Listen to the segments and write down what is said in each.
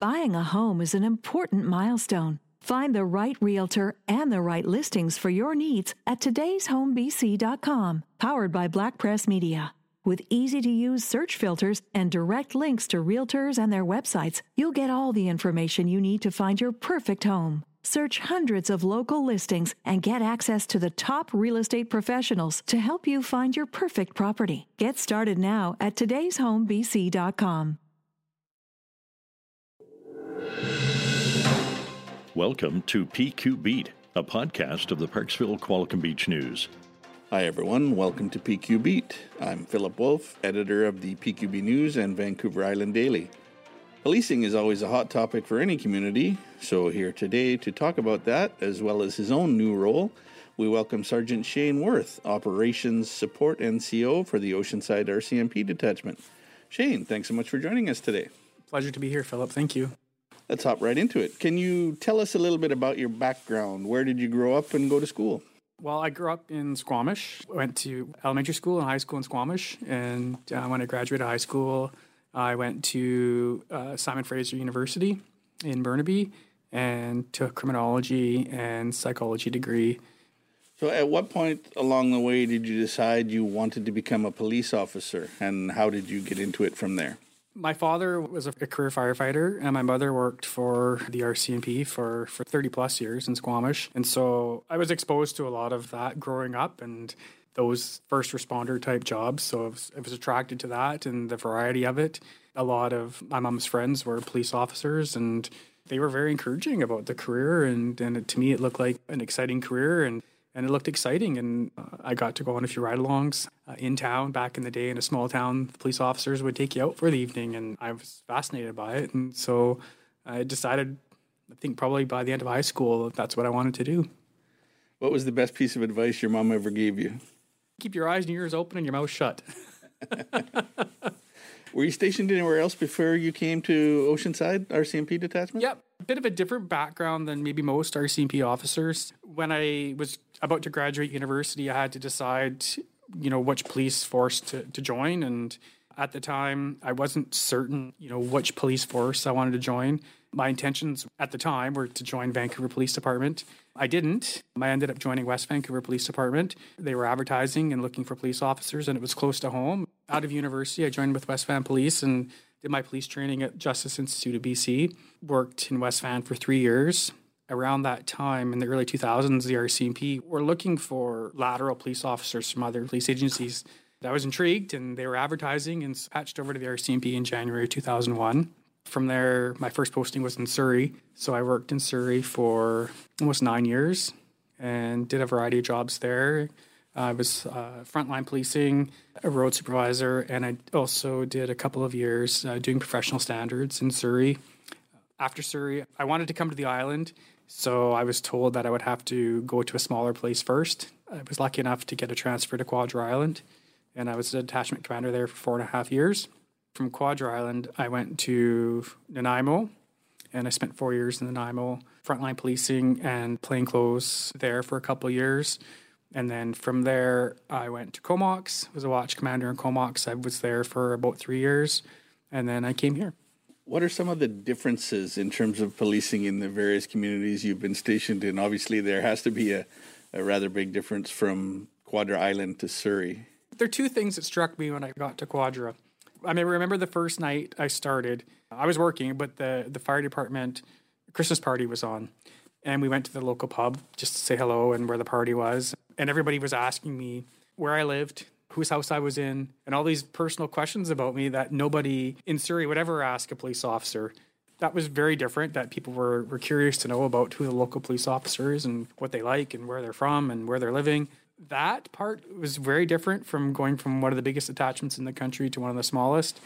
Buying a home is an important milestone. Find the right realtor and the right listings for your needs at today'shomebc.com, powered by Black Press Media. With easy to use search filters and direct links to realtors and their websites, you'll get all the information you need to find your perfect home. Search hundreds of local listings and get access to the top real estate professionals to help you find your perfect property. Get started now at today'shomebc.com. Welcome to PQ Beat, a podcast of the Parksville Qualicum Beach News. Hi, everyone. Welcome to PQ Beat. I'm Philip Wolf, editor of the PQB News and Vancouver Island Daily. Policing is always a hot topic for any community, so here today to talk about that, as well as his own new role, we welcome Sergeant Shane Worth, Operations Support NCO for the Oceanside RCMP Detachment. Shane, thanks so much for joining us today. Pleasure to be here, Philip. Thank you. Let's hop right into it. Can you tell us a little bit about your background? Where did you grow up and go to school? Well, I grew up in Squamish. Went to elementary school and high school in Squamish, and uh, when I graduated high school, I went to uh, Simon Fraser University in Burnaby and took criminology and psychology degree. So, at what point along the way did you decide you wanted to become a police officer, and how did you get into it from there? My father was a career firefighter, and my mother worked for the RCMP for, for 30 plus years in Squamish. And so I was exposed to a lot of that growing up and those first responder type jobs. So I was, attracted to that and the variety of it. A lot of my mom's friends were police officers, and they were very encouraging about the career. And, and to me, it looked like an exciting career. And and it looked exciting. And uh, I got to go on a few ride alongs uh, in town back in the day in a small town. The police officers would take you out for the evening, and I was fascinated by it. And so I decided, I think probably by the end of high school, that's what I wanted to do. What was the best piece of advice your mom ever gave you? Keep your eyes and ears open and your mouth shut. Were you stationed anywhere else before you came to Oceanside RCMP detachment? Yep. A bit of a different background than maybe most RCMP officers. When I was about to graduate university, I had to decide, you know, which police force to, to join. And at the time, I wasn't certain, you know, which police force I wanted to join. My intentions at the time were to join Vancouver Police Department. I didn't. I ended up joining West Vancouver Police Department. They were advertising and looking for police officers, and it was close to home. Out of university, I joined with West Van Police and did my police training at Justice Institute of BC. Worked in West Van for three years. Around that time, in the early 2000s, the RCMP were looking for lateral police officers from other police agencies. I was intrigued, and they were advertising and patched over to the RCMP in January 2001. From there, my first posting was in Surrey. So I worked in Surrey for almost nine years and did a variety of jobs there. I was uh, frontline policing, a road supervisor, and I also did a couple of years uh, doing professional standards in Surrey. After Surrey, I wanted to come to the island, so I was told that I would have to go to a smaller place first. I was lucky enough to get a transfer to Quadra Island, and I was a detachment commander there for four and a half years. From Quadra Island, I went to Nanaimo, and I spent four years in Nanaimo, frontline policing and plainclothes there for a couple of years. And then from there, I went to Comox, was a watch commander in Comox. I was there for about three years, and then I came here. What are some of the differences in terms of policing in the various communities you've been stationed in? Obviously, there has to be a, a rather big difference from Quadra Island to Surrey. There are two things that struck me when I got to Quadra. I mean, remember the first night I started, I was working, but the, the fire department Christmas party was on. And we went to the local pub just to say hello and where the party was. And everybody was asking me where I lived, whose house I was in, and all these personal questions about me that nobody in Surrey would ever ask a police officer. That was very different, that people were, were curious to know about who the local police officers and what they like and where they're from and where they're living that part was very different from going from one of the biggest attachments in the country to one of the smallest.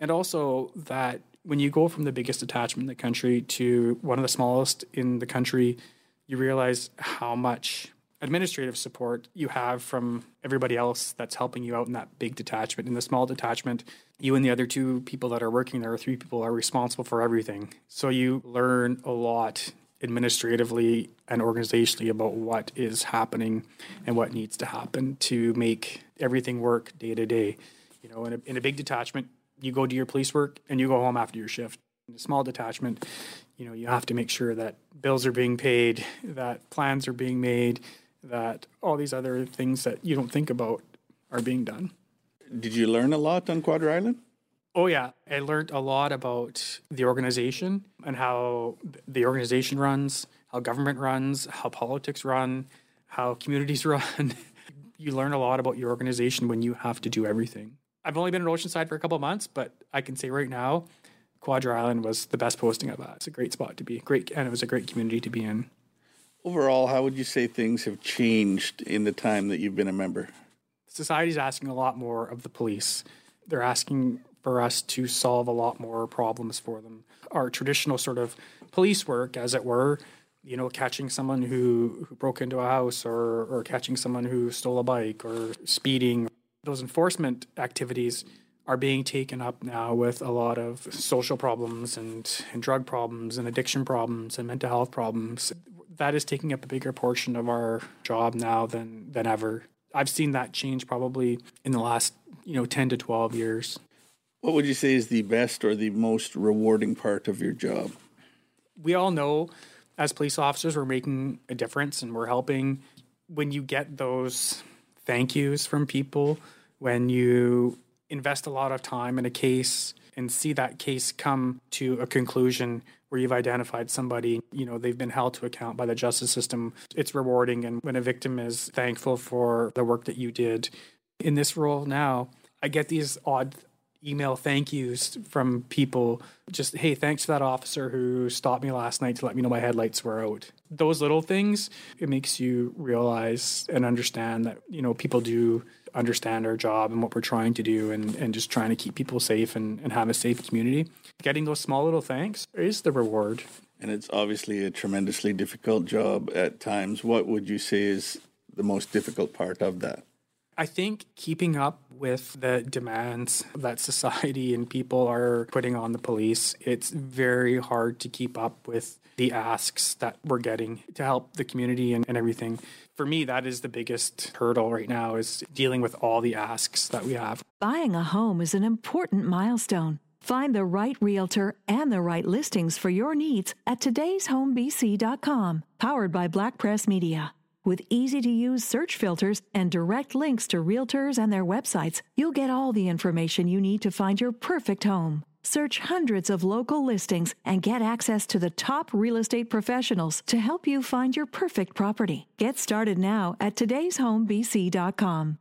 And also that when you go from the biggest attachment in the country to one of the smallest in the country, you realize how much administrative support you have from everybody else that's helping you out in that big detachment. In the small detachment, you and the other two people that are working there, or three people, are responsible for everything. So you learn a lot administratively and organizationally about what is happening and what needs to happen to make everything work day to day. You know, in a, in a big detachment, you go do your police work and you go home after your shift. In a small detachment, you know, you have to make sure that bills are being paid, that plans are being made, that all these other things that you don't think about are being done. Did you learn a lot on Quadra Island? Oh, yeah. I learned a lot about the organization and how the organization runs, how government runs, how politics run, how communities run. you learn a lot about your organization when you have to do everything. I've only been in Oceanside for a couple of months, but I can say right now, Quadra Island was the best posting I've had. It's a great spot to be. Great, and it was a great community to be in. Overall, how would you say things have changed in the time that you've been a member? Society's asking a lot more of the police. They're asking for us to solve a lot more problems for them. Our traditional sort of police work, as it were, you know, catching someone who, who broke into a house or, or catching someone who stole a bike or speeding, those enforcement activities are being taken up now with a lot of social problems and, and drug problems and addiction problems and mental health problems. That is taking up a bigger portion of our job now than, than ever. I've seen that change probably in the last, you know, 10 to 12 years. What would you say is the best or the most rewarding part of your job? We all know as police officers, we're making a difference and we're helping. When you get those thank yous from people, when you invest a lot of time in a case and see that case come to a conclusion where you've identified somebody, you know, they've been held to account by the justice system. It's rewarding. And when a victim is thankful for the work that you did in this role now, I get these odd email thank yous from people. Just hey thanks to that officer who stopped me last night to let me know my headlights were out. Those little things it makes you realize and understand that you know people do understand our job and what we're trying to do and, and just trying to keep people safe and, and have a safe community. Getting those small little thanks is the reward. And it's obviously a tremendously difficult job at times. What would you say is the most difficult part of that I think keeping up with the demands that society and people are putting on the police, it's very hard to keep up with the asks that we're getting to help the community and, and everything. For me, that is the biggest hurdle right now is dealing with all the asks that we have. Buying a home is an important milestone. Find the right realtor and the right listings for your needs at today'shomebc.com, powered by Black Press Media. With easy to use search filters and direct links to realtors and their websites, you'll get all the information you need to find your perfect home. Search hundreds of local listings and get access to the top real estate professionals to help you find your perfect property. Get started now at today'shomebc.com.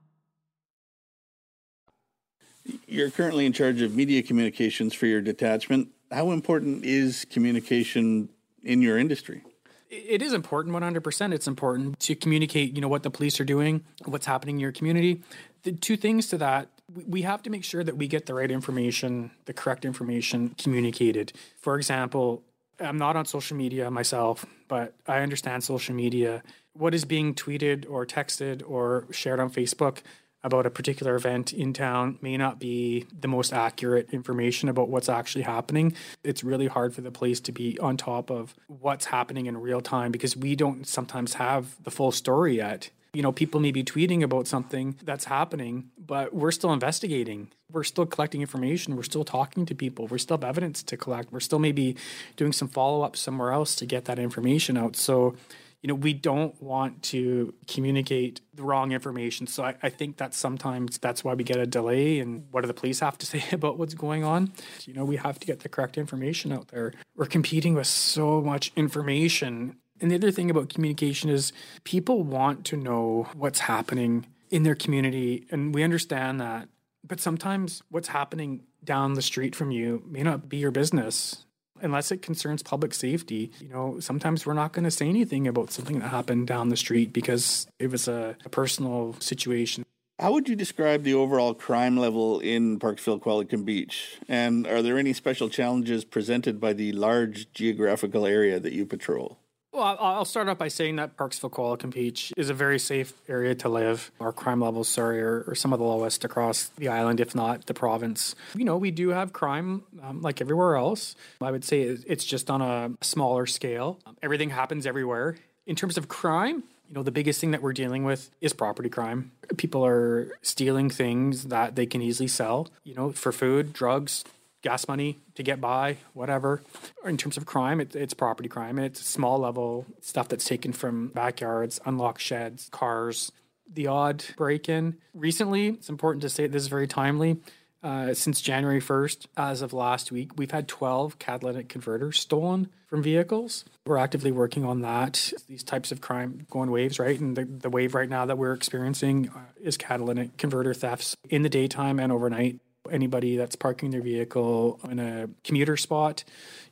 You're currently in charge of media communications for your detachment. How important is communication in your industry? It is important 100% it's important to communicate you know what the police are doing what's happening in your community. The two things to that we have to make sure that we get the right information the correct information communicated. For example i'm not on social media myself but i understand social media. What is being tweeted or texted or shared on facebook about a particular event in town may not be the most accurate information about what's actually happening. It's really hard for the police to be on top of what's happening in real time because we don't sometimes have the full story yet. You know, people may be tweeting about something that's happening, but we're still investigating. We're still collecting information. We're still talking to people. We're still have evidence to collect. We're still maybe doing some follow up somewhere else to get that information out. So, you know, we don't want to communicate the wrong information. So I, I, think that sometimes that's why we get a delay and what do the police have to say about what's going on? You know, we have to get the correct information out there. We're competing with so much information. And the other thing about communication is people want to know what's happening in their community. And we understand that. But sometimes what's happening down the street from you may not be your business unless it concerns public safety, you know, sometimes we're not going to say anything about something that happened down the street because it was a, a personal situation. How would you describe the overall crime level in Parksville Qualicum Beach? And are there any special challenges presented by the large geographical area that you patrol? Well, I'll start off by saying that Parksville Qualicum Beach is a very safe area to live. Our crime levels, sorry, are, are, some of the lowest across the island, if not the province. You know, we do have crime um, like everywhere else. I would say it's just on a smaller scale. Everything happens everywhere. In terms of crime, you know, the biggest thing that we're dealing with is property crime. People are stealing things that they can easily sell, you know, for food, drugs, gas money to get by, whatever. In terms of crime, it, it's property crime, and it's small level stuff that's taken from backyards, unlocked sheds, cars, the odd break in. Recently, it's important to say this is very timely. Uh, since January 1st, as of last week, we've had 12 catalytic converters stolen from vehicles. We're actively working on that. These types of crime go waves, right? And the, the wave right now that we're experiencing uh, is catalytic converter thefts in the daytime and overnight. Anybody that's parking their vehicle in a commuter spot,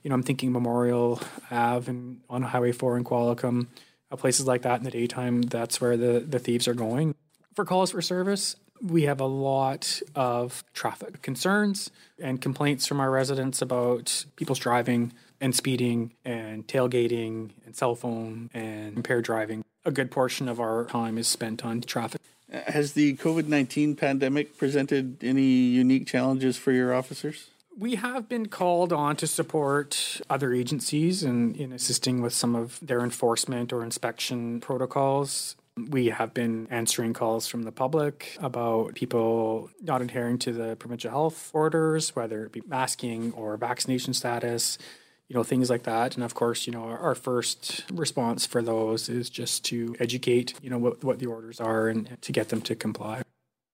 you know, I'm thinking Memorial Ave and on Highway 4 in Qualicum, uh, places like that in the daytime, that's where the, the thieves are going. For calls for service, we have a lot of traffic concerns and complaints from our residents about people's driving and speeding and tailgating and cell phone and impaired driving. A good portion of our time is spent on traffic. Has the COVID 19 pandemic presented any unique challenges for your officers? We have been called on to support other agencies in, in assisting with some of their enforcement or inspection protocols. We have been answering calls from the public about people not adhering to the provincial health orders, whether it be masking or vaccination status, you know, things like that. And of course, you know, our, our first response for those is just to educate, you know, what, what the orders are and to get them to comply.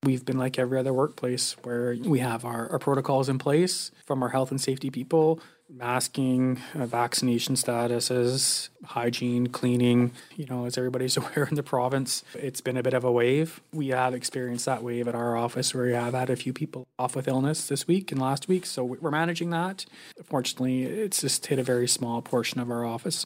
We've been like every other workplace where we have our, our protocols in place from our health and safety people masking, uh, vaccination statuses, hygiene, cleaning. You know, as everybody's aware in the province, it's been a bit of a wave. We have experienced that wave at our office where we have had a few people off with illness this week and last week. So we're managing that. Fortunately, it's just hit a very small portion of our office.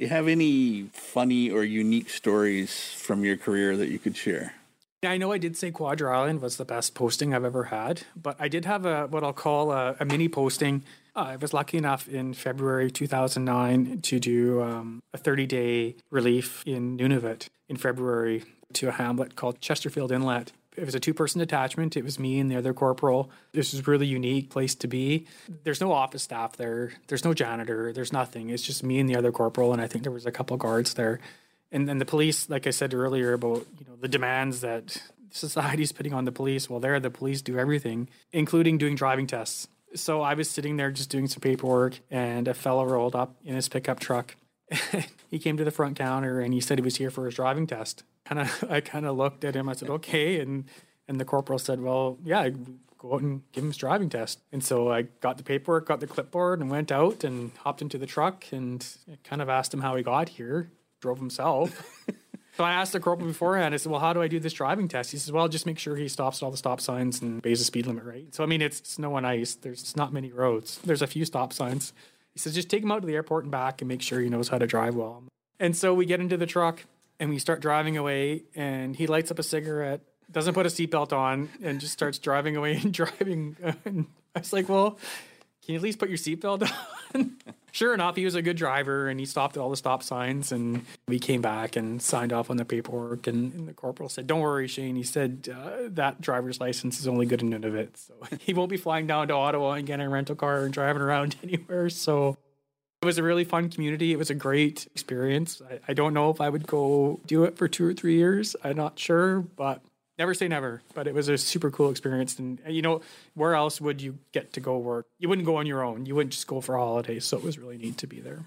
You have any funny or unique stories from your career that you could share? I know I did say Quadra Island was the best posting I've ever had, but I did have a what I'll call a, a mini posting. Uh, I was lucky enough in February 2009 to do um, a 30 day relief in Nunavut in February to a hamlet called Chesterfield Inlet it was a two person detachment. It was me and the other corporal. This was really unique place to be. There's no office staff there. There's no janitor. There's nothing. It's just me and the other corporal, and I think there was a couple guards there. And then the police, like I said earlier about you know the demands that society's putting on the police. Well, there the police do everything, including doing driving tests. So I was sitting there just doing some paperwork, and a fellow rolled up in his pickup truck. he came to the front counter and he said he was here for his driving test kind of I kind of looked at him. I said, "Okay," and and the corporal said, "Well, yeah, go out and give him his driving test." And so I got the paperwork, got the clipboard, and went out and hopped into the truck and kind of asked him how he got here. Drove himself. so I asked the corporal beforehand. I said, "Well, how do I do this driving test?" He says, "Well, just make sure he stops at all the stop signs and obeys the speed limit, right?" So I mean, it's snow and ice. There's not many roads. There's a few stop signs. He says, "Just take him out to the airport and back, and make sure he knows how to drive well." And so we get into the truck and we start driving away and he lights up a cigarette doesn't put a seatbelt on and just starts driving away and driving. And i was like well can you at least put your seatbelt on? Sure enough he was a good driver and he stopped at all the stop signs and we came back and signed off on the paperwork and, and the corporal said don't worry shane. He said uh, that driver's license is only good in nunavut so he won't be flying down to ottawa and getting a rental car and driving around anywhere. So it was a really fun community. It was a great experience. I, I, don't know if I would go do it for two or three years. I'm not sure, but never say never. But it was a super cool experience. And, you know, where else would you get to go work? You wouldn't go on your own. You wouldn't just go for holidays. So it was really neat to be there.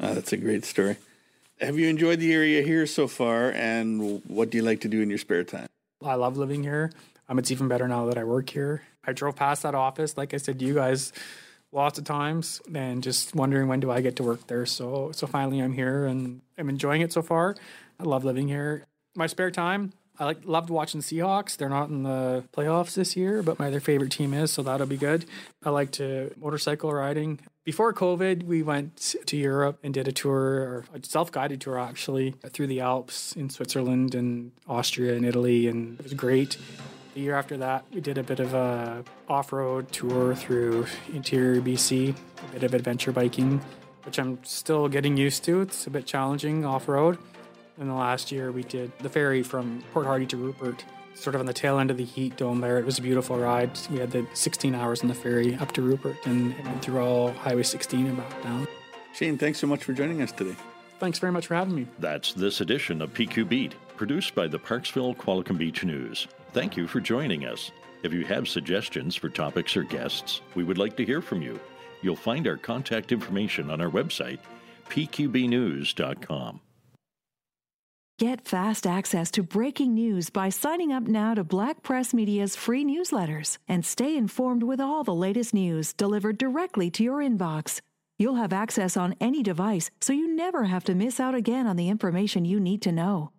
Oh, that's a great story. Have you enjoyed the area here so far? And what do you like to do in your spare time? I love living here. Um, it's even better now that I work here. I drove past that office, like I said to you guys lots of times and just wondering when do I get to work there. So so finally I'm here and I'm enjoying it so far. I love living here. My spare time, I like loved watching Seahawks. They're not in the playoffs this year, but my other favorite team is, so that'll be good. I like to motorcycle riding. Before COVID, we went to Europe and did a tour, or a self-guided tour actually, through the Alps in Switzerland and Austria and Italy, and it was great The year after that, we did a bit of a off-road tour through interior BC, a bit of adventure biking, which I'm still getting used to. It's a bit challenging off-road. And the last year, we did the ferry from Port Hardy to Rupert, sort of on the tail end of the heat dome there. It was a beautiful ride. We had the 16 hours on the ferry up to Rupert and went through all Highway 16 and back down. Shane, thanks so much for joining us today. Thanks very much for having me. That's this edition of PQ Beat, produced by the Parksville Qualicum Beach News. Thank you for joining us. If you have suggestions for topics or guests, we would like to hear from you. You'll find our contact information on our website, pqbnews.com. Get fast access to breaking news by signing up now to Black Press Media's free newsletters and stay informed with all the latest news delivered directly to your inbox. You'll have access on any device, so you never have to miss out again on the information you need to know.